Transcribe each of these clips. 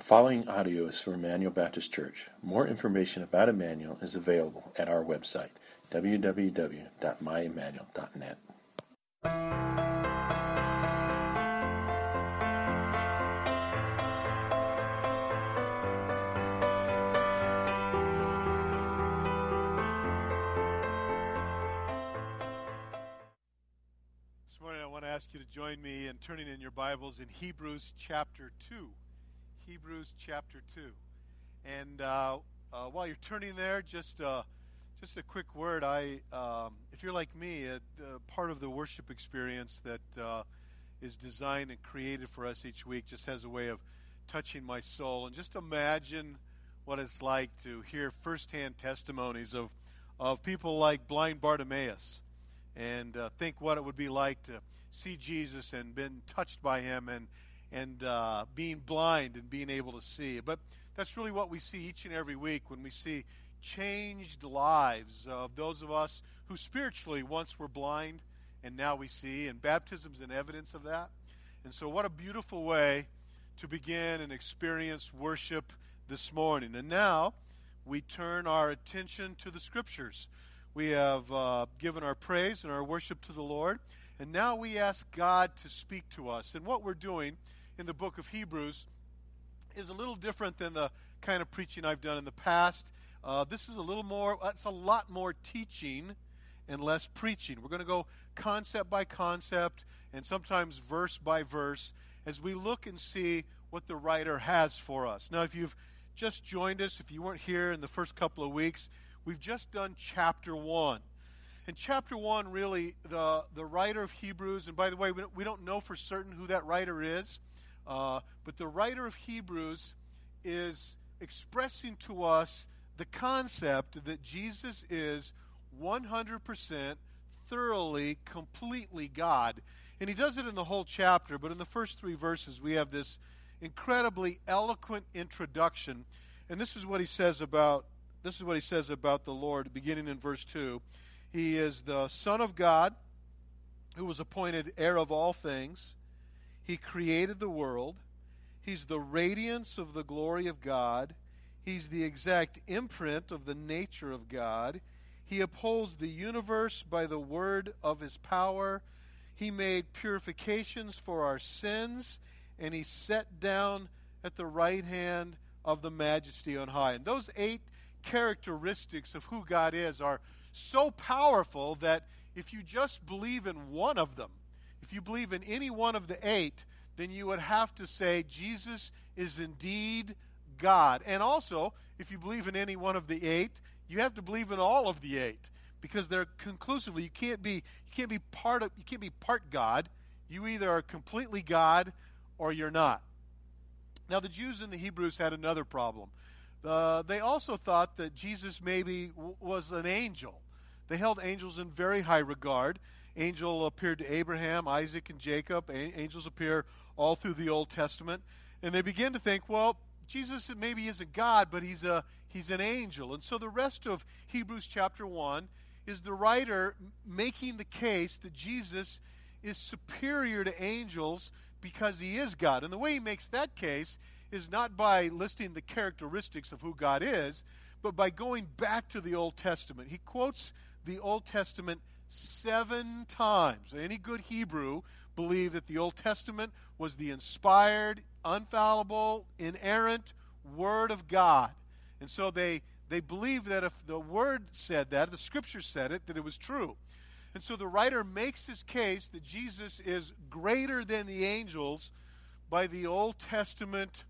The following audio is from Emmanuel Baptist Church. More information about Emmanuel is available at our website, www.myemmanuel.net. This morning, I want to ask you to join me in turning in your Bibles in Hebrews chapter 2. Hebrews chapter 2. And uh, uh, while you're turning there, just, uh, just a quick word. I, um, if you're like me, uh, part of the worship experience that uh, is designed and created for us each week just has a way of touching my soul. And just imagine what it's like to hear firsthand testimonies of, of people like blind Bartimaeus and uh, think what it would be like to see Jesus and been touched by him and and uh, being blind and being able to see. But that's really what we see each and every week when we see changed lives of those of us who spiritually once were blind and now we see, and baptism's an evidence of that. And so, what a beautiful way to begin and experience worship this morning. And now we turn our attention to the scriptures. We have uh, given our praise and our worship to the Lord, and now we ask God to speak to us. And what we're doing in the book of Hebrews is a little different than the kind of preaching I've done in the past. Uh, this is a little more, it's a lot more teaching and less preaching. We're going to go concept by concept and sometimes verse by verse as we look and see what the writer has for us. Now, if you've just joined us, if you weren't here in the first couple of weeks, we've just done chapter 1. In chapter 1, really, the, the writer of Hebrews, and by the way, we don't know for certain who that writer is. Uh, but the writer of Hebrews is expressing to us the concept that Jesus is 100% thoroughly, completely God. And he does it in the whole chapter, but in the first three verses, we have this incredibly eloquent introduction. And this is what he says about this is what he says about the Lord beginning in verse 2. He is the son of God who was appointed heir of all things. He created the world. He's the radiance of the glory of God. He's the exact imprint of the nature of God. He upholds the universe by the word of his power. He made purifications for our sins, and he sat down at the right hand of the majesty on high. And those eight characteristics of who God is are so powerful that if you just believe in one of them, if you believe in any one of the eight, then you would have to say Jesus is indeed God. And also, if you believe in any one of the eight, you have to believe in all of the eight because they're conclusively you can't be you can't be part of you can't be part God. You either are completely God or you're not. Now the Jews and the Hebrews had another problem. Uh, they also thought that Jesus maybe w- was an angel. They held angels in very high regard angel appeared to Abraham, Isaac, and Jacob. Angels appear all through the Old Testament. And they begin to think, well, Jesus maybe isn't God, but he's, a, he's an angel. And so the rest of Hebrews chapter 1 is the writer making the case that Jesus is superior to angels because he is God. And the way he makes that case is not by listing the characteristics of who God is, but by going back to the Old Testament. He quotes the Old Testament seven times. Any good Hebrew believed that the Old Testament was the inspired, infallible, inerrant Word of God. And so they, they believed that if the Word said that, the Scripture said it, that it was true. And so the writer makes his case that Jesus is greater than the angels by the Old Testament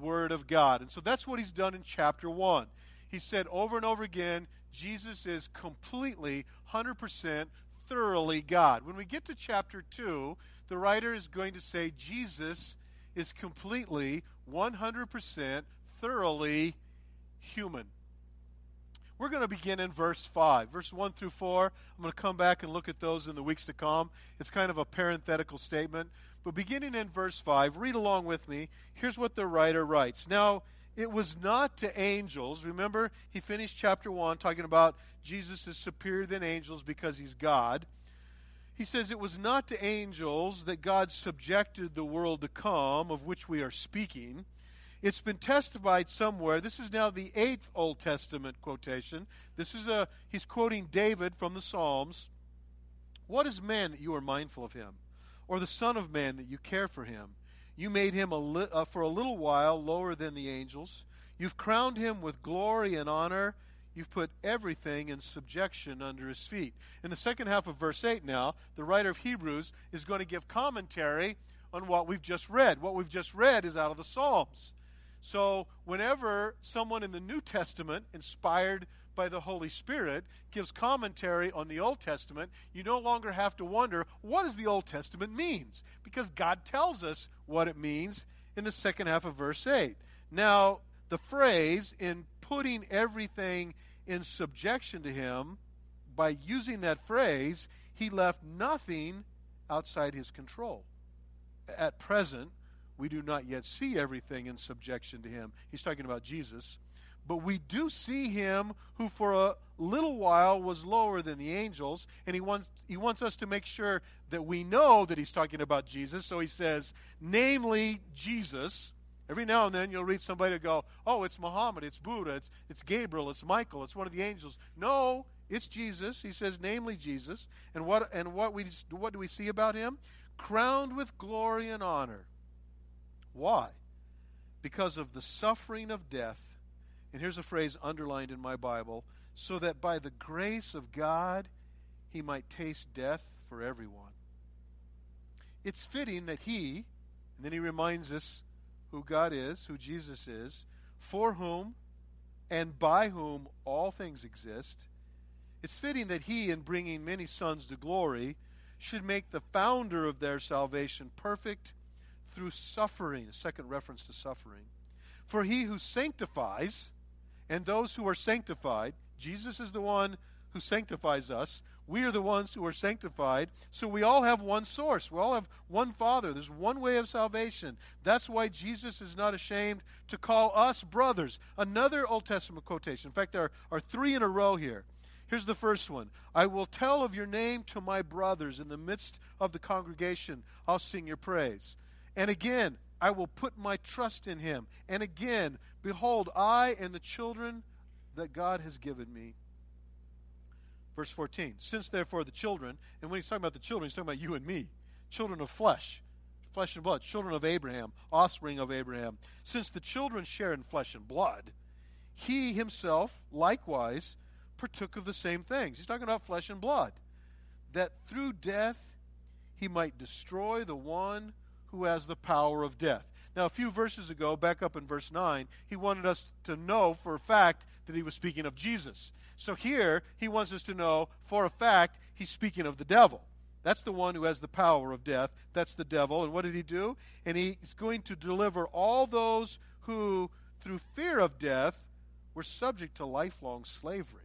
Word of God. And so that's what he's done in chapter 1. He said over and over again, Jesus is completely, 100%, thoroughly God. When we get to chapter 2, the writer is going to say Jesus is completely, 100%, thoroughly human. We're going to begin in verse 5. Verse 1 through 4. I'm going to come back and look at those in the weeks to come. It's kind of a parenthetical statement. But beginning in verse 5, read along with me. Here's what the writer writes. Now, it was not to angels. Remember, he finished chapter 1 talking about Jesus is superior than angels because he's God. He says, It was not to angels that God subjected the world to come, of which we are speaking. It's been testified somewhere. This is now the eighth Old Testament quotation. This is a he's quoting David from the Psalms. What is man that you are mindful of him, or the Son of Man that you care for him? You made him a li- uh, for a little while lower than the angels. You've crowned him with glory and honor. You've put everything in subjection under his feet. In the second half of verse 8 now, the writer of Hebrews is going to give commentary on what we've just read. What we've just read is out of the Psalms. So, whenever someone in the New Testament, inspired by the Holy Spirit, gives commentary on the Old Testament, you no longer have to wonder what does the Old Testament means? Because God tells us what it means in the second half of verse 8. Now, the phrase in putting everything in subjection to him, by using that phrase, he left nothing outside his control. At present, we do not yet see everything in subjection to him. He's talking about Jesus. But we do see him who for a little while was lower than the angels, and he wants, he wants us to make sure that we know that he's talking about Jesus. So he says, namely Jesus. Every now and then you'll read somebody go, Oh, it's Muhammad, it's Buddha, it's, it's Gabriel, it's Michael, it's one of the angels. No, it's Jesus. He says, namely Jesus. And what, and what, we, what do we see about him? Crowned with glory and honor why? Because of the suffering of death. And here's a phrase underlined in my Bible so that by the grace of God he might taste death for everyone. It's fitting that he, and then he reminds us who God is, who Jesus is, for whom and by whom all things exist. It's fitting that he, in bringing many sons to glory, should make the founder of their salvation perfect through suffering. A second reference to suffering. For he who sanctifies and those who are sanctified, Jesus is the one who sanctifies us. We are the ones who are sanctified. So we all have one source. We all have one Father. There's one way of salvation. That's why Jesus is not ashamed to call us brothers. Another Old Testament quotation. In fact, there are three in a row here. Here's the first one I will tell of your name to my brothers. In the midst of the congregation, I'll sing your praise. And again, I will put my trust in him. And again, behold, I and the children that God has given me. Verse 14. Since therefore the children, and when he's talking about the children, he's talking about you and me, children of flesh, flesh and blood, children of Abraham, offspring of Abraham. Since the children share in flesh and blood, he himself likewise partook of the same things. He's talking about flesh and blood. That through death he might destroy the one who has the power of death. Now, a few verses ago, back up in verse 9, he wanted us to know for a fact that he was speaking of Jesus. So here, he wants us to know for a fact he's speaking of the devil. That's the one who has the power of death. That's the devil. And what did he do? And he's going to deliver all those who, through fear of death, were subject to lifelong slavery.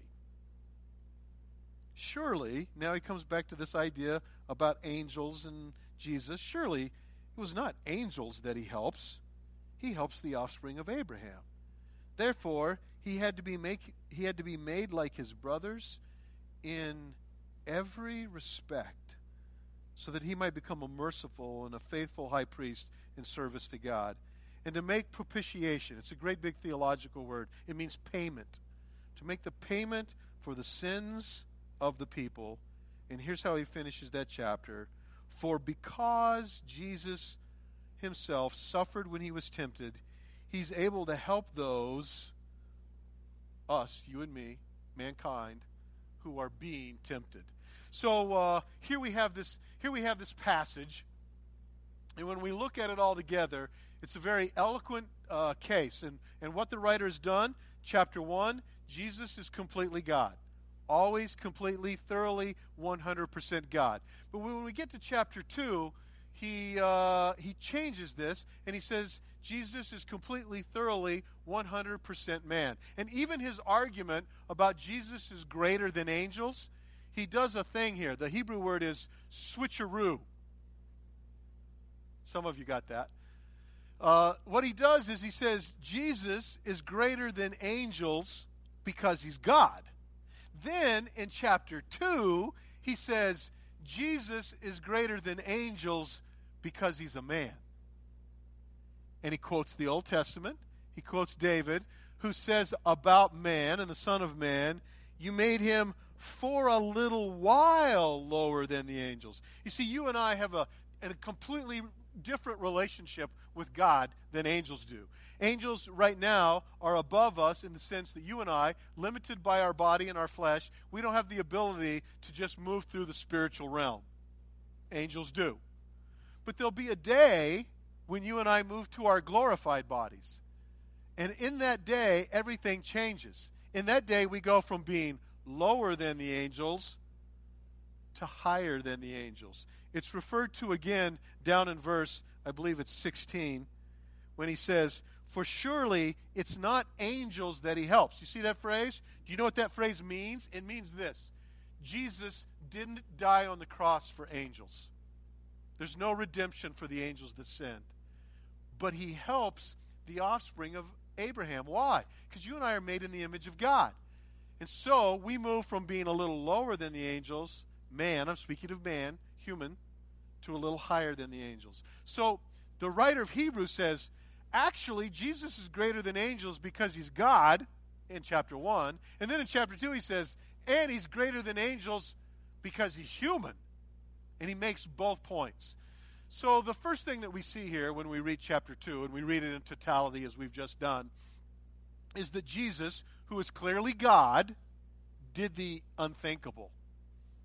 Surely, now he comes back to this idea about angels and Jesus. Surely, it was not angels that he helps, he helps the offspring of Abraham. Therefore, he had to be make he had to be made like his brothers in every respect so that he might become a merciful and a faithful high priest in service to God. And to make propitiation it's a great big theological word. It means payment. To make the payment for the sins of the people. And here's how he finishes that chapter for because Jesus himself suffered when he was tempted, he's able to help those, us, you and me, mankind, who are being tempted. So uh, here we have this. Here we have this passage, and when we look at it all together, it's a very eloquent uh, case. And and what the writer has done, chapter one, Jesus is completely God always completely, thoroughly, 100% God. But when we get to chapter 2, he, uh, he changes this and he says Jesus is completely, thoroughly, 100% man. And even his argument about Jesus is greater than angels, he does a thing here. The Hebrew word is switcheroo. Some of you got that. Uh, what he does is he says Jesus is greater than angels because he's God. Then in chapter 2, he says, Jesus is greater than angels because he's a man. And he quotes the Old Testament he quotes David, who says about man and the Son of Man, You made him for a little while lower than the angels. You see, you and I have a, a completely different relationship with God than angels do. Angels right now are above us in the sense that you and I, limited by our body and our flesh, we don't have the ability to just move through the spiritual realm. Angels do. But there'll be a day when you and I move to our glorified bodies. And in that day, everything changes. In that day, we go from being lower than the angels to higher than the angels. It's referred to again down in verse, I believe it's 16, when he says, For surely it's not angels that he helps. You see that phrase? Do you know what that phrase means? It means this Jesus didn't die on the cross for angels. There's no redemption for the angels that sinned. But he helps the offspring of Abraham. Why? Because you and I are made in the image of God. And so we move from being a little lower than the angels, man, I'm speaking of man, human, to a little higher than the angels. So the writer of Hebrews says, actually, Jesus is greater than angels because he's God in chapter 1. And then in chapter 2, he says, and he's greater than angels because he's human. And he makes both points. So the first thing that we see here when we read chapter 2, and we read it in totality as we've just done, is that Jesus, who is clearly God, did the unthinkable.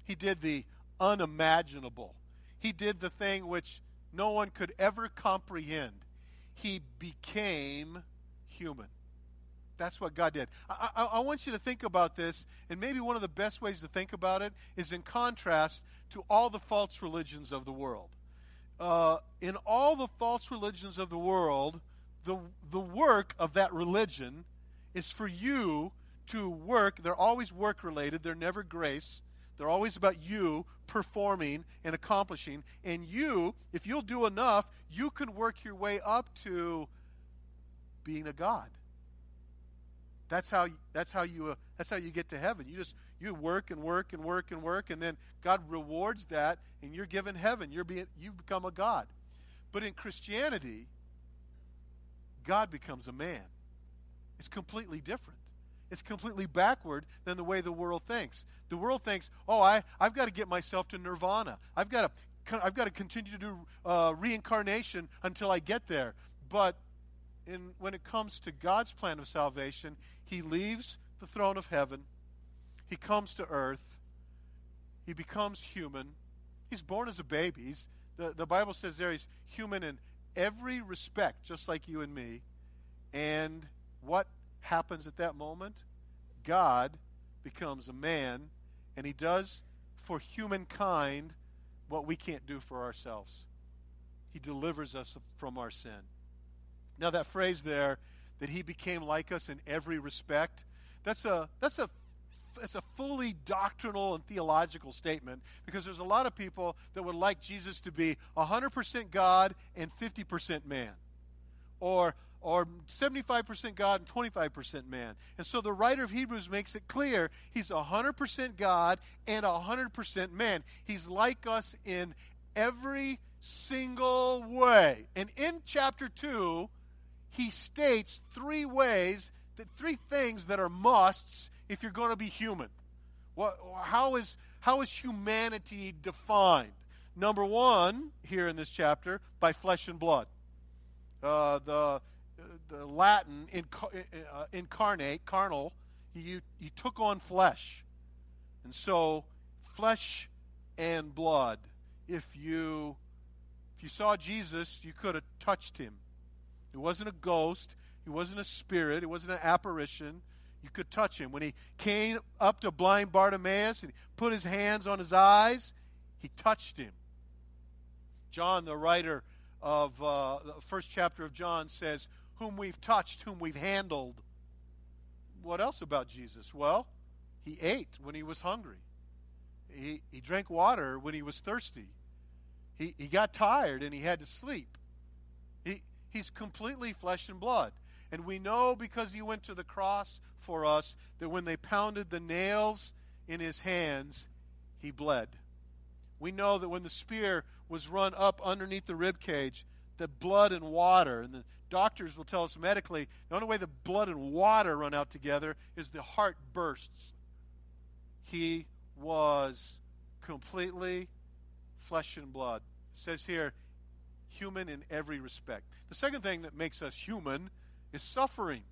He did the unimaginable. He did the thing which no one could ever comprehend. He became human. That's what God did. I, I, I, want you to think about this, and maybe one of the best ways to think about it is in contrast to all the false religions of the world. Uh, in all the false religions of the world, the, the work of that religion is for you to work. They're always work related, they're never grace. They're always about you performing and accomplishing. And you, if you'll do enough, you can work your way up to being a God. That's how that's how you uh, that's how you get to heaven. You just you work and work and work and work and then God rewards that and you're given heaven. You're being you become a god. But in Christianity, God becomes a man. It's completely different. It's completely backward than the way the world thinks. The world thinks, "Oh, I I've got to get myself to nirvana. I've got to I've got to continue to do uh, reincarnation until I get there." But in, when it comes to God's plan of salvation, He leaves the throne of heaven, He comes to earth, He becomes human. He's born as a baby. He's, the, the Bible says there He's human in every respect, just like you and me. And what happens at that moment? God becomes a man, and He does for humankind what we can't do for ourselves. He delivers us from our sin. Now, that phrase there, that he became like us in every respect, that's a, that's a it's a fully doctrinal and theological statement because there's a lot of people that would like Jesus to be 100% God and 50% man. Or or 75% God and 25% man. And so the writer of Hebrews makes it clear he's 100% God and 100% man. He's like us in every single way. And in chapter 2, he states three ways, that three things that are musts if you're going to be human. What, how, is, how is humanity defined? Number one, here in this chapter, by flesh and blood. Uh, the, the Latin inc- uh, incarnate, carnal, you, you took on flesh. And so, flesh and blood. If you, if you saw Jesus, you could have touched him. He wasn't a ghost. He wasn't a spirit. He wasn't an apparition. You could touch him. When he came up to blind Bartimaeus and put his hands on his eyes, he touched him. John, the writer of uh, the first chapter of John, says, Whom we've touched, whom we've handled. What else about Jesus? Well, he ate when he was hungry, he, he drank water when he was thirsty, he, he got tired and he had to sleep. He, He's completely flesh and blood. And we know because he went to the cross for us that when they pounded the nails in his hands, he bled. We know that when the spear was run up underneath the rib cage, the blood and water. And the doctors will tell us medically the only way the blood and water run out together is the heart bursts. He was completely flesh and blood. It says here, human in every respect. The second thing that makes us human is suffering,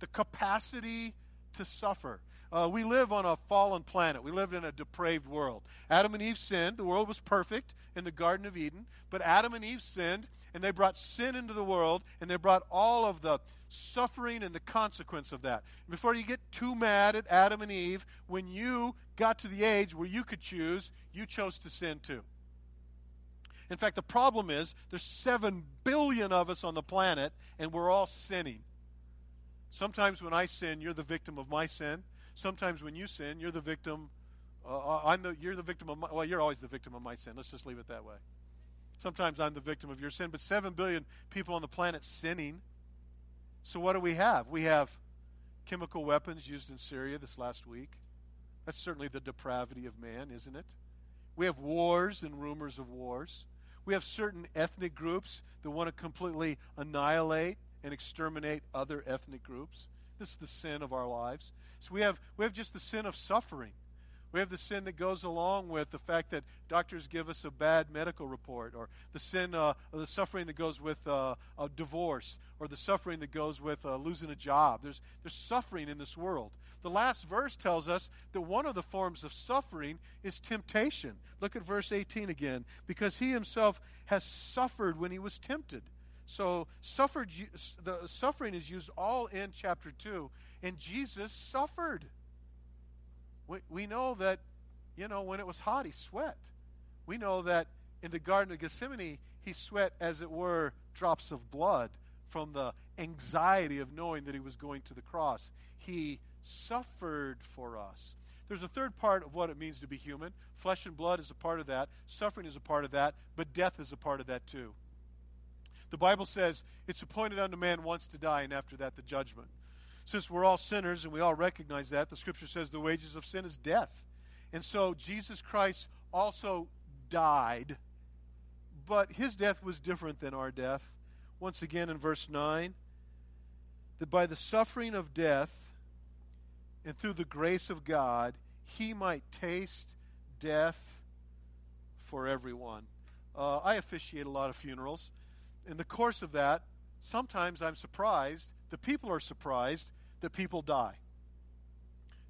the capacity to suffer. Uh, we live on a fallen planet. We live in a depraved world. Adam and Eve sinned. The world was perfect in the Garden of Eden. But Adam and Eve sinned, and they brought sin into the world, and they brought all of the suffering and the consequence of that. Before you get too mad at Adam and Eve, when you got to the age where you could choose, you chose to sin too. In fact, the problem is there's 7 billion of us on the planet, and we're all sinning. Sometimes when I sin, you're the victim of my sin. Sometimes when you sin, you're the victim. Uh, I'm the, you're the victim of my, well, you're always the victim of my sin. Let's just leave it that way. Sometimes I'm the victim of your sin, but 7 billion people on the planet sinning. So what do we have? We have chemical weapons used in Syria this last week. That's certainly the depravity of man, isn't it? We have wars and rumors of wars. We have certain ethnic groups that want to completely annihilate and exterminate other ethnic groups. This is the sin of our lives. So we have, we have just the sin of suffering. We have the sin that goes along with the fact that doctors give us a bad medical report, or the sin, uh, the suffering that goes with uh, a divorce, or the suffering that goes with uh, losing a job. There's, there's suffering in this world. The last verse tells us that one of the forms of suffering is temptation. Look at verse 18 again. Because he himself has suffered when he was tempted. So suffered, the suffering is used all in chapter 2, and Jesus suffered. We, we know that, you know, when it was hot, he sweat. We know that in the Garden of Gethsemane, he sweat, as it were, drops of blood from the anxiety of knowing that he was going to the cross. He suffered for us. There's a third part of what it means to be human. Flesh and blood is a part of that, suffering is a part of that, but death is a part of that too. The Bible says it's appointed unto man once to die, and after that, the judgment. Since we're all sinners and we all recognize that, the scripture says the wages of sin is death. And so Jesus Christ also died, but his death was different than our death. Once again in verse 9, that by the suffering of death and through the grace of God, he might taste death for everyone. Uh, I officiate a lot of funerals. In the course of that, sometimes I'm surprised, the people are surprised that people die.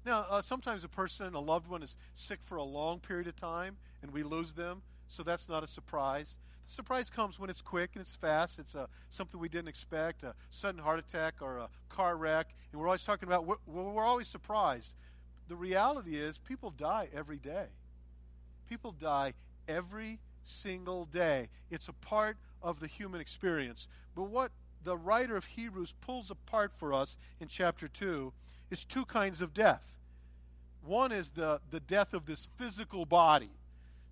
Now, uh, sometimes a person, a loved one, is sick for a long period of time and we lose them, so that's not a surprise. The surprise comes when it's quick and it's fast. It's uh, something we didn't expect, a sudden heart attack or a car wreck, and we're always talking about, we're, we're always surprised. The reality is, people die every day. People die every single day. It's a part of the human experience. But what the writer of Hebrews pulls apart for us in chapter 2 is two kinds of death. One is the, the death of this physical body.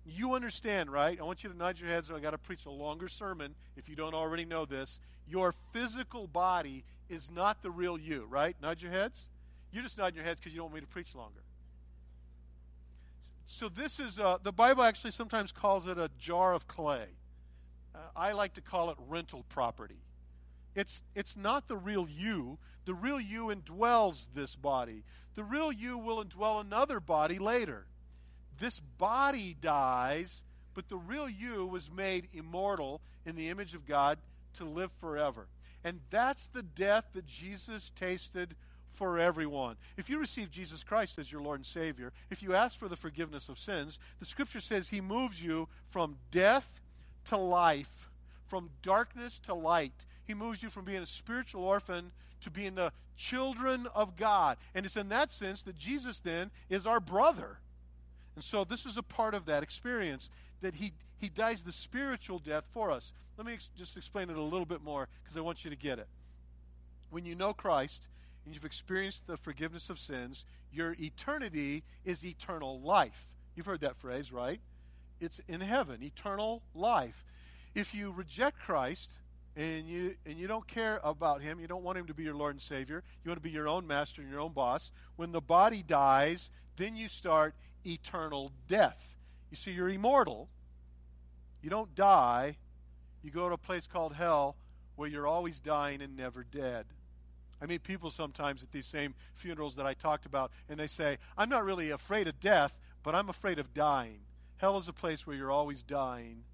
You understand, right? I want you to nod your heads, or I got to preach a longer sermon if you don't already know this. Your physical body is not the real you, right? Nod your heads. You're just nodding your heads because you don't want me to preach longer. So, this is, uh, the Bible actually sometimes calls it a jar of clay. Uh, I like to call it rental property. It's, it's not the real you. The real you indwells this body. The real you will indwell another body later. This body dies, but the real you was made immortal in the image of God to live forever. And that's the death that Jesus tasted for everyone. If you receive Jesus Christ as your Lord and Savior, if you ask for the forgiveness of sins, the scripture says he moves you from death to life, from darkness to light. He moves you from being a spiritual orphan to being the children of God. And it's in that sense that Jesus then is our brother. And so this is a part of that experience that he, he dies the spiritual death for us. Let me ex- just explain it a little bit more because I want you to get it. When you know Christ and you've experienced the forgiveness of sins, your eternity is eternal life. You've heard that phrase, right? It's in heaven, eternal life. If you reject Christ, and you and you don't care about him, you don't want him to be your Lord and Savior. You want to be your own master and your own boss. When the body dies, then you start eternal death. You see, you're immortal. You don't die. you go to a place called hell where you're always dying and never dead. I meet people sometimes at these same funerals that I talked about, and they say, I'm not really afraid of death, but I'm afraid of dying. Hell is a place where you're always dying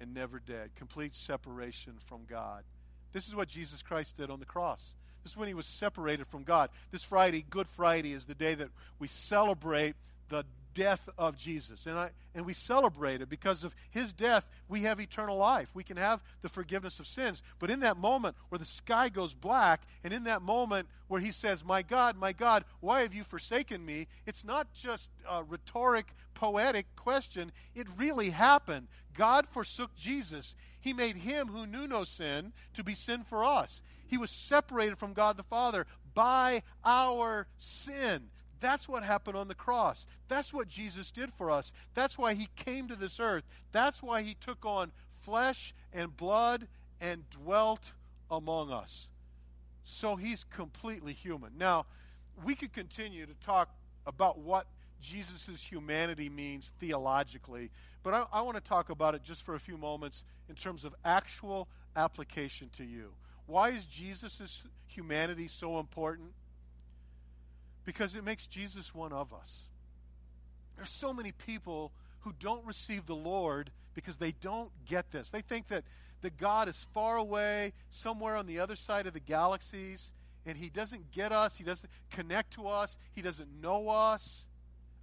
and never dead, complete separation from God. This is what Jesus Christ did on the cross. This is when he was separated from God. This Friday, Good Friday, is the day that we celebrate the death of Jesus. And, I, and we celebrate it because of his death, we have eternal life. We can have the forgiveness of sins. But in that moment where the sky goes black, and in that moment where he says, My God, my God, why have you forsaken me? It's not just a rhetoric, poetic question. It really happened. God forsook Jesus. He made him who knew no sin to be sin for us. He was separated from God the Father by our sin. That's what happened on the cross. That's what Jesus did for us. That's why he came to this earth. That's why he took on flesh and blood and dwelt among us. So he's completely human. Now, we could continue to talk about what Jesus' humanity means theologically, but I, I want to talk about it just for a few moments in terms of actual application to you. Why is Jesus' humanity so important? Because it makes Jesus one of us. There's so many people who don't receive the Lord because they don't get this. They think that, that God is far away, somewhere on the other side of the galaxies, and He doesn't get us, He doesn't connect to us, He doesn't know us.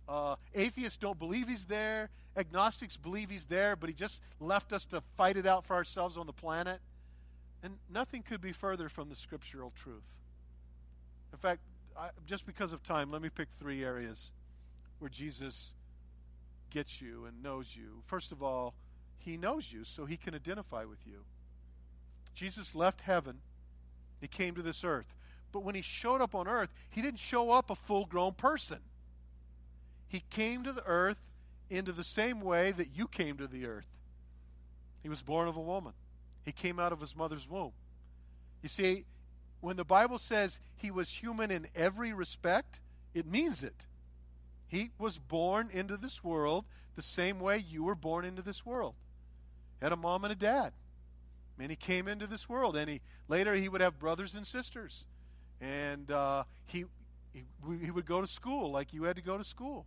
Uh, atheists don't believe He's there. Agnostics believe He's there, but He just left us to fight it out for ourselves on the planet. And nothing could be further from the scriptural truth. In fact, I, just because of time, let me pick three areas where Jesus gets you and knows you. First of all, he knows you, so he can identify with you. Jesus left heaven, he came to this earth. But when he showed up on earth, he didn't show up a full grown person. He came to the earth into the same way that you came to the earth. He was born of a woman, he came out of his mother's womb. You see, when the Bible says he was human in every respect, it means it. He was born into this world the same way you were born into this world. Had a mom and a dad. And he came into this world, and he later he would have brothers and sisters, and uh, he, he he would go to school like you had to go to school,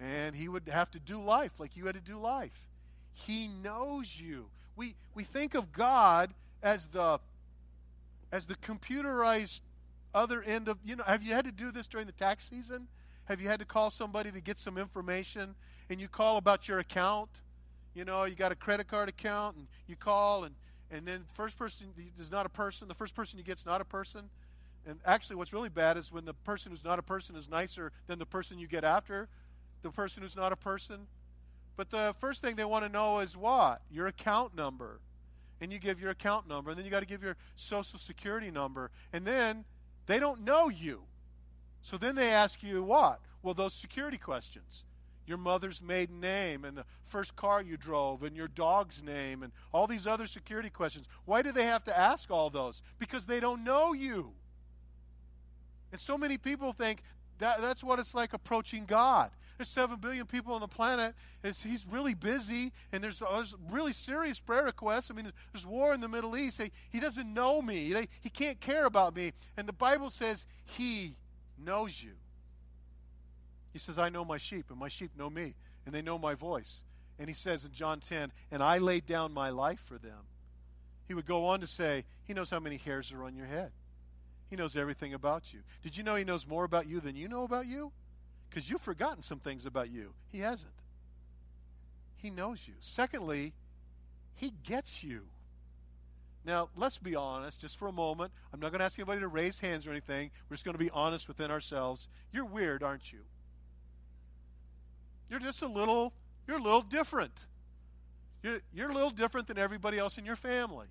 and he would have to do life like you had to do life. He knows you. We we think of God as the as the computerized other end of, you know, have you had to do this during the tax season? Have you had to call somebody to get some information and you call about your account? You know, you got a credit card account and you call and and then the first person is not a person, the first person you get is not a person. And actually what's really bad is when the person who's not a person is nicer than the person you get after the person who's not a person. But the first thing they want to know is what? Your account number and you give your account number, and then you got to give your social security number, and then they don't know you. So then they ask you what? Well, those security questions. Your mother's maiden name, and the first car you drove, and your dog's name, and all these other security questions. Why do they have to ask all those? Because they don't know you. And so many people think that, that's what it's like approaching God. There's 7 billion people on the planet. It's, he's really busy, and there's, there's really serious prayer requests. I mean, there's war in the Middle East. He, he doesn't know me, he, he can't care about me. And the Bible says he knows you. He says, I know my sheep, and my sheep know me, and they know my voice. And he says in John 10, and I laid down my life for them. He would go on to say, He knows how many hairs are on your head. He knows everything about you. Did you know He knows more about you than you know about you? Because you've forgotten some things about you. He hasn't. He knows you. Secondly, He gets you. Now, let's be honest just for a moment. I'm not going to ask anybody to raise hands or anything. We're just going to be honest within ourselves. You're weird, aren't you? You're just a little, you're a little different. You're, you're a little different than everybody else in your family.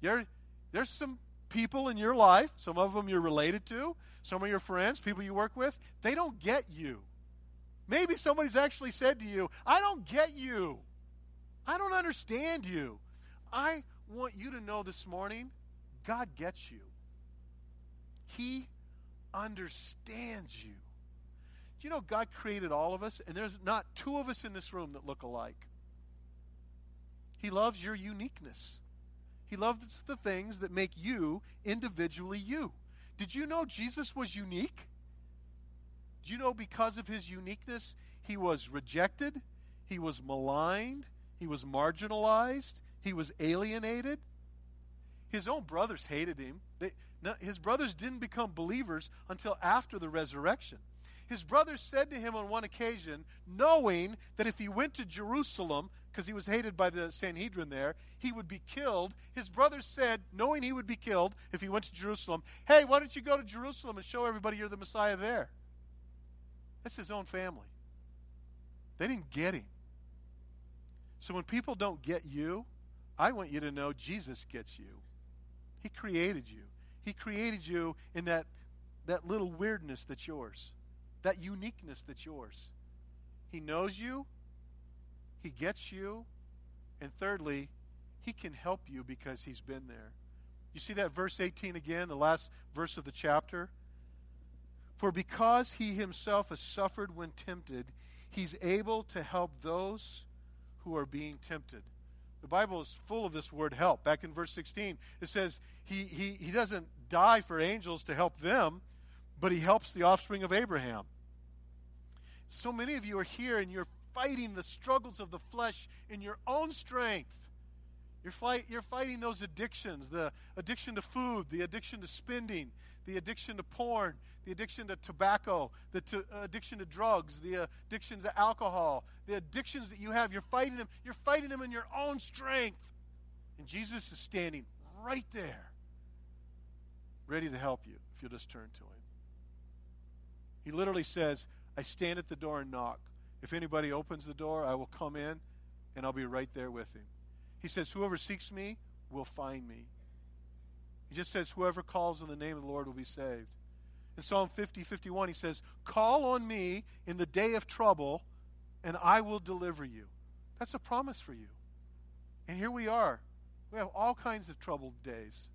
You're, there's some people in your life, some of them you're related to, some of your friends, people you work with, they don't get you. Maybe somebody's actually said to you, I don't get you. I don't understand you. I want you to know this morning God gets you, He understands you. Do you know God created all of us, and there's not two of us in this room that look alike? He loves your uniqueness. He loves the things that make you individually you. Did you know Jesus was unique? Do you know because of his uniqueness, he was rejected, he was maligned, he was marginalized, he was alienated? His own brothers hated him. They, his brothers didn't become believers until after the resurrection. His brothers said to him on one occasion, knowing that if he went to Jerusalem, because he was hated by the Sanhedrin there, he would be killed. His brothers said, knowing he would be killed if he went to Jerusalem, hey, why don't you go to Jerusalem and show everybody you're the Messiah there? That's his own family. They didn't get him. So when people don't get you, I want you to know Jesus gets you. He created you. He created you in that, that little weirdness that's yours, that uniqueness that's yours. He knows you, He gets you, and thirdly, He can help you because He's been there. You see that verse 18 again, the last verse of the chapter? For because he himself has suffered when tempted, he's able to help those who are being tempted. The Bible is full of this word help. Back in verse 16, it says he, he, he doesn't die for angels to help them, but he helps the offspring of Abraham. So many of you are here and you're fighting the struggles of the flesh in your own strength. You're, fight, you're fighting those addictions the addiction to food, the addiction to spending, the addiction to porn, the addiction to tobacco, the to, uh, addiction to drugs, the addiction to alcohol, the addictions that you have. You're fighting them. You're fighting them in your own strength. And Jesus is standing right there, ready to help you if you'll just turn to him. He literally says, I stand at the door and knock. If anybody opens the door, I will come in and I'll be right there with him. He says, Whoever seeks me will find me. He just says, Whoever calls on the name of the Lord will be saved. In Psalm 50, 51, he says, Call on me in the day of trouble, and I will deliver you. That's a promise for you. And here we are. We have all kinds of troubled days.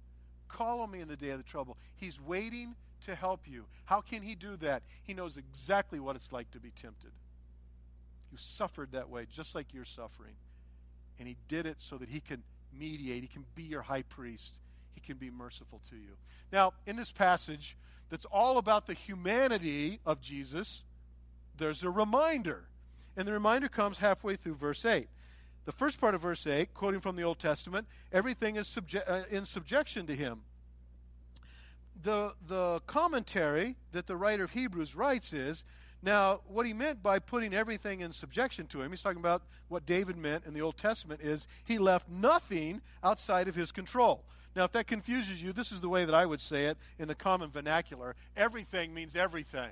Call on me in the day of the trouble. He's waiting to help you. How can he do that? He knows exactly what it's like to be tempted. You suffered that way, just like you're suffering. And he did it so that he can mediate, he can be your high priest, he can be merciful to you. Now, in this passage that's all about the humanity of Jesus, there's a reminder. And the reminder comes halfway through verse 8. The first part of verse 8, quoting from the Old Testament, everything is subje- uh, in subjection to him. The, the commentary that the writer of Hebrews writes is now, what he meant by putting everything in subjection to him, he's talking about what David meant in the Old Testament, is he left nothing outside of his control. Now, if that confuses you, this is the way that I would say it in the common vernacular everything means everything.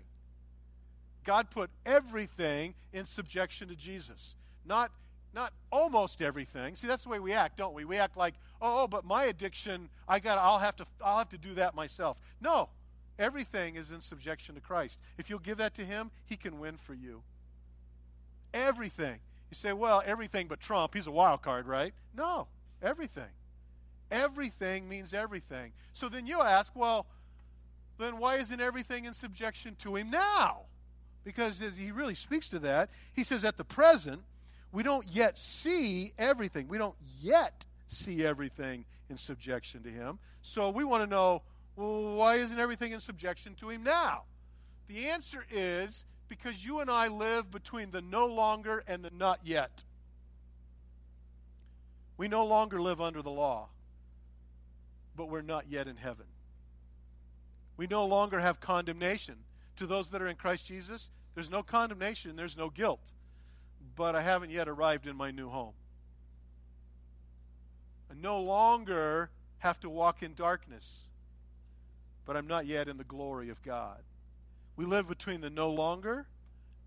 God put everything in subjection to Jesus. Not, not almost everything. See, that's the way we act, don't we? We act like, oh, oh but my addiction, I got I'll have to I'll have to do that myself. No. Everything is in subjection to Christ. If you'll give that to him, he can win for you. Everything. You say, well, everything but Trump, he's a wild card, right? No, everything. Everything means everything. So then you ask, well, then why isn't everything in subjection to him now? Because he really speaks to that. He says, at the present, we don't yet see everything. We don't yet see everything in subjection to him. So we want to know, well, why isn't everything in subjection to him now? The answer is because you and I live between the no longer and the not yet. We no longer live under the law but we're not yet in heaven. We no longer have condemnation. To those that are in Christ Jesus, there's no condemnation, there's no guilt. But I haven't yet arrived in my new home. I no longer have to walk in darkness, but I'm not yet in the glory of God. We live between the no longer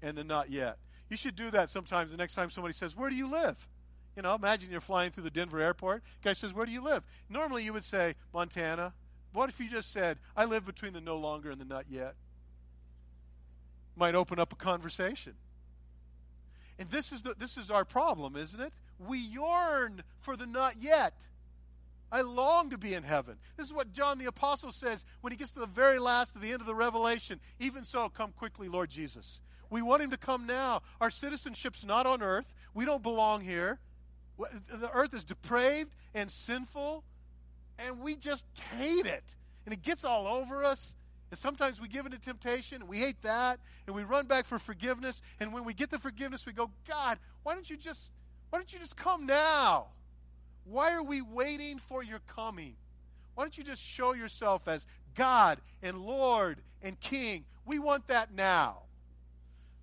and the not yet. You should do that sometimes the next time somebody says, Where do you live? You know, imagine you're flying through the Denver airport. Guy says, Where do you live? Normally you would say, Montana. What if you just said, I live between the no longer and the not yet? Might open up a conversation. And this is, the, this is our problem, isn't it? We yearn for the not yet. I long to be in heaven. This is what John the Apostle says when he gets to the very last, of the end of the Revelation. Even so, come quickly, Lord Jesus. We want him to come now. Our citizenship's not on earth. We don't belong here. The earth is depraved and sinful, and we just hate it. And it gets all over us. And sometimes we give into temptation, and we hate that, and we run back for forgiveness. And when we get the forgiveness, we go, God, why don't you just why don't you just come now? Why are we waiting for your coming? Why don't you just show yourself as God and Lord and King? We want that now.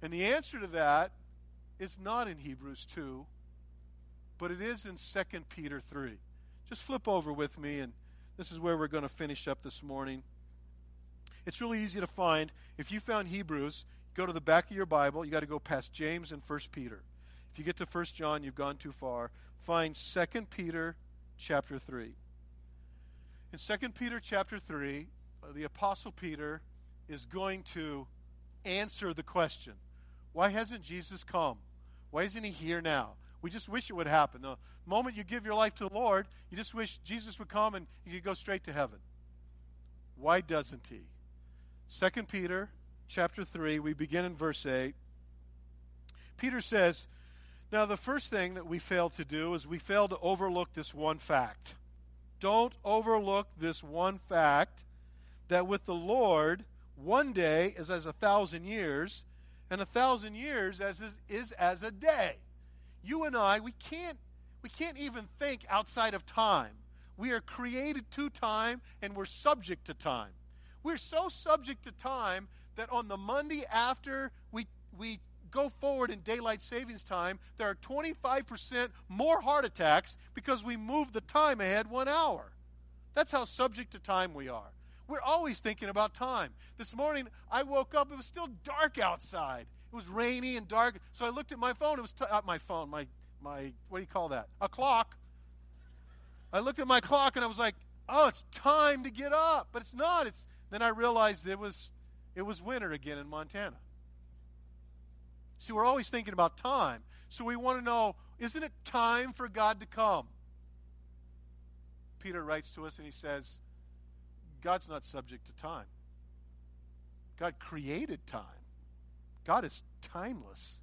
And the answer to that is not in Hebrews 2, but it is in 2 Peter 3. Just flip over with me, and this is where we're going to finish up this morning. It's really easy to find. If you found Hebrews, go to the back of your Bible. You got to go past James and 1 Peter. If you get to 1 John, you've gone too far. Find 2 Peter chapter 3. In 2 Peter chapter 3, uh, the Apostle Peter is going to answer the question why hasn't Jesus come? Why isn't he here now? We just wish it would happen. The moment you give your life to the Lord, you just wish Jesus would come and you could go straight to heaven. Why doesn't he? 2 Peter chapter 3, we begin in verse 8. Peter says, Now the first thing that we fail to do is we fail to overlook this one fact. Don't overlook this one fact that with the Lord, one day is as a thousand years, and a thousand years as is, is as a day. You and I, we can't we can't even think outside of time. We are created to time and we're subject to time. We're so subject to time that on the Monday after we we go forward in daylight savings time, there are 25% more heart attacks because we move the time ahead one hour. That's how subject to time we are. We're always thinking about time. This morning, I woke up, it was still dark outside. It was rainy and dark. So I looked at my phone. It was t- uh, my phone, my, my, what do you call that? A clock. I looked at my clock and I was like, oh, it's time to get up. But it's not. It's, then I realized it was, it was winter again in Montana. See, we're always thinking about time. So we want to know isn't it time for God to come? Peter writes to us and he says, God's not subject to time. God created time. God is timeless.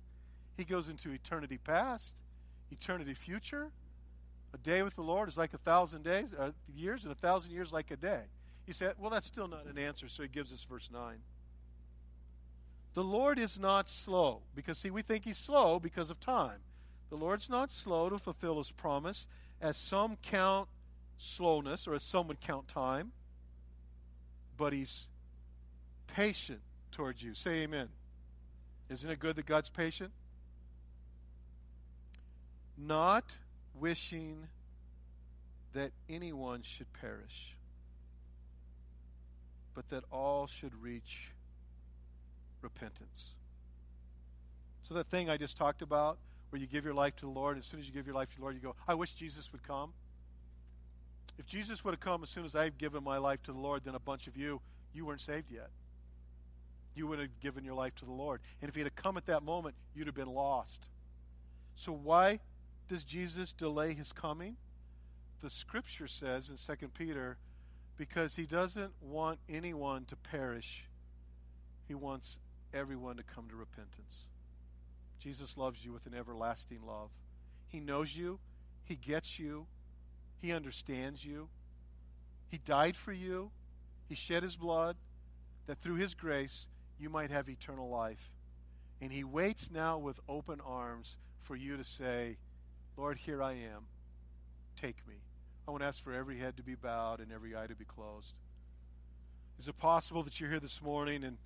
He goes into eternity past, eternity future. A day with the Lord is like a thousand days, uh, years, and a thousand years like a day. He said, Well, that's still not an answer, so he gives us verse 9. The Lord is not slow, because, see, we think he's slow because of time. The Lord's not slow to fulfill his promise, as some count slowness, or as some would count time but he's patient towards you. Say amen. Isn't it good that God's patient? Not wishing that anyone should perish, but that all should reach repentance. So, that thing I just talked about, where you give your life to the Lord, as soon as you give your life to the Lord, you go, I wish Jesus would come. If Jesus would have come as soon as I've given my life to the Lord, then a bunch of you, you weren't saved yet. You would have given your life to the Lord. And if he had come at that moment, you'd have been lost. So why does Jesus delay his coming? The scripture says in 2 Peter, because he doesn't want anyone to perish. He wants everyone to come to repentance. Jesus loves you with an everlasting love. He knows you, he gets you, he understands you. He died for you. He shed his blood that through his grace you might have eternal life. And he waits now with open arms for you to say, Lord, here I am. Take me. I want to ask for every head to be bowed and every eye to be closed. Is it possible that you're here this morning and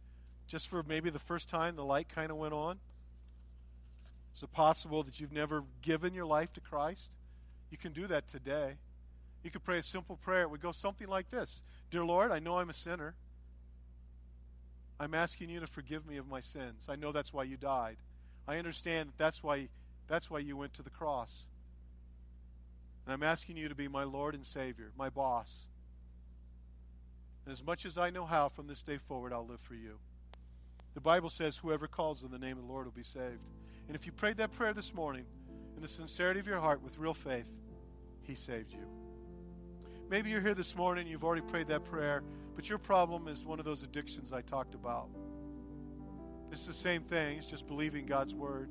just for maybe the first time the light kind of went on? Is it possible that you've never given your life to Christ? You can do that today. You could pray a simple prayer. It would go something like this Dear Lord, I know I'm a sinner. I'm asking you to forgive me of my sins. I know that's why you died. I understand that that's why, that's why you went to the cross. And I'm asking you to be my Lord and Savior, my boss. And as much as I know how, from this day forward, I'll live for you. The Bible says, whoever calls on the name of the Lord will be saved. And if you prayed that prayer this morning in the sincerity of your heart with real faith, He saved you. Maybe you're here this morning, you've already prayed that prayer, but your problem is one of those addictions I talked about. It's the same thing, it's just believing God's word.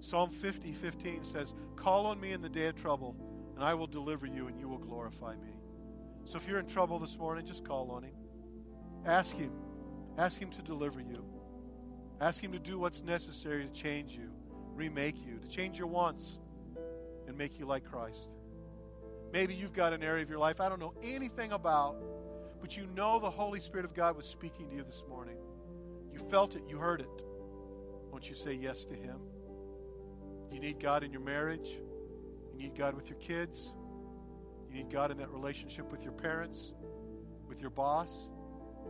Psalm 50, 15 says, Call on me in the day of trouble, and I will deliver you, and you will glorify me. So if you're in trouble this morning, just call on him. Ask him. Ask him to deliver you. Ask him to do what's necessary to change you, remake you, to change your wants, and make you like Christ. Maybe you've got an area of your life I don't know anything about, but you know the Holy Spirit of God was speaking to you this morning. You felt it, you heard it. Won't you say yes to Him? You need God in your marriage. You need God with your kids. You need God in that relationship with your parents, with your boss.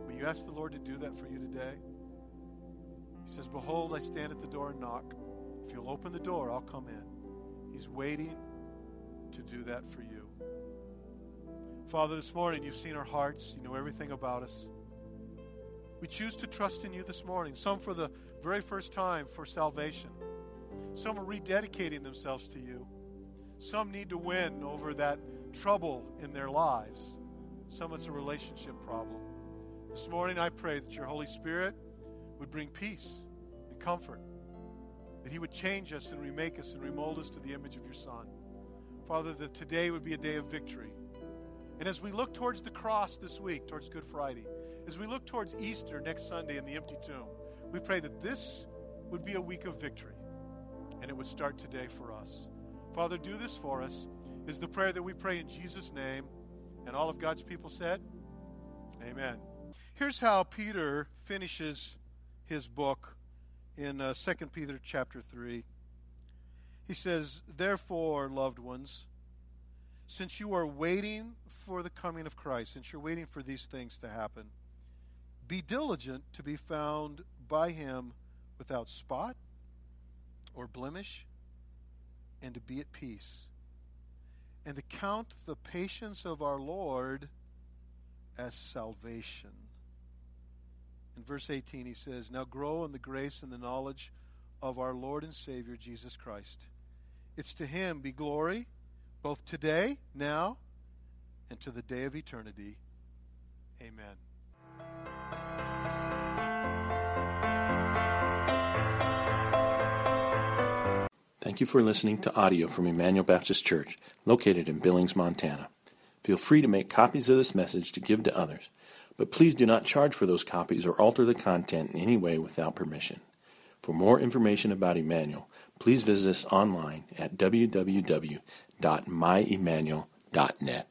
Will you ask the Lord to do that for you today? He says, Behold, I stand at the door and knock. If you'll open the door, I'll come in. He's waiting to do that for you. Father, this morning you've seen our hearts, you know everything about us. We choose to trust in you this morning, some for the very first time for salvation. Some are rededicating themselves to you. Some need to win over that trouble in their lives. Some it's a relationship problem. This morning I pray that your Holy Spirit would bring peace and comfort, that He would change us and remake us and remold us to the image of your Son. Father, that today would be a day of victory. And as we look towards the cross this week, towards Good Friday, as we look towards Easter next Sunday in the empty tomb, we pray that this would be a week of victory and it would start today for us. Father, do this for us, is the prayer that we pray in Jesus' name. And all of God's people said, Amen. Here's how Peter finishes his book in uh, 2 Peter chapter 3. He says, Therefore, loved ones, since you are waiting for the coming of Christ, since you're waiting for these things to happen, be diligent to be found by him without spot or blemish, and to be at peace, and to count the patience of our Lord as salvation. In verse 18, he says, Now grow in the grace and the knowledge of our Lord and Savior Jesus Christ. It's to him be glory, both today, now, and to the day of eternity. Amen. Thank you for listening to audio from Emmanuel Baptist Church, located in Billings, Montana. Feel free to make copies of this message to give to others, but please do not charge for those copies or alter the content in any way without permission. For more information about Emmanuel, please visit us online at www.myemmanuel.net.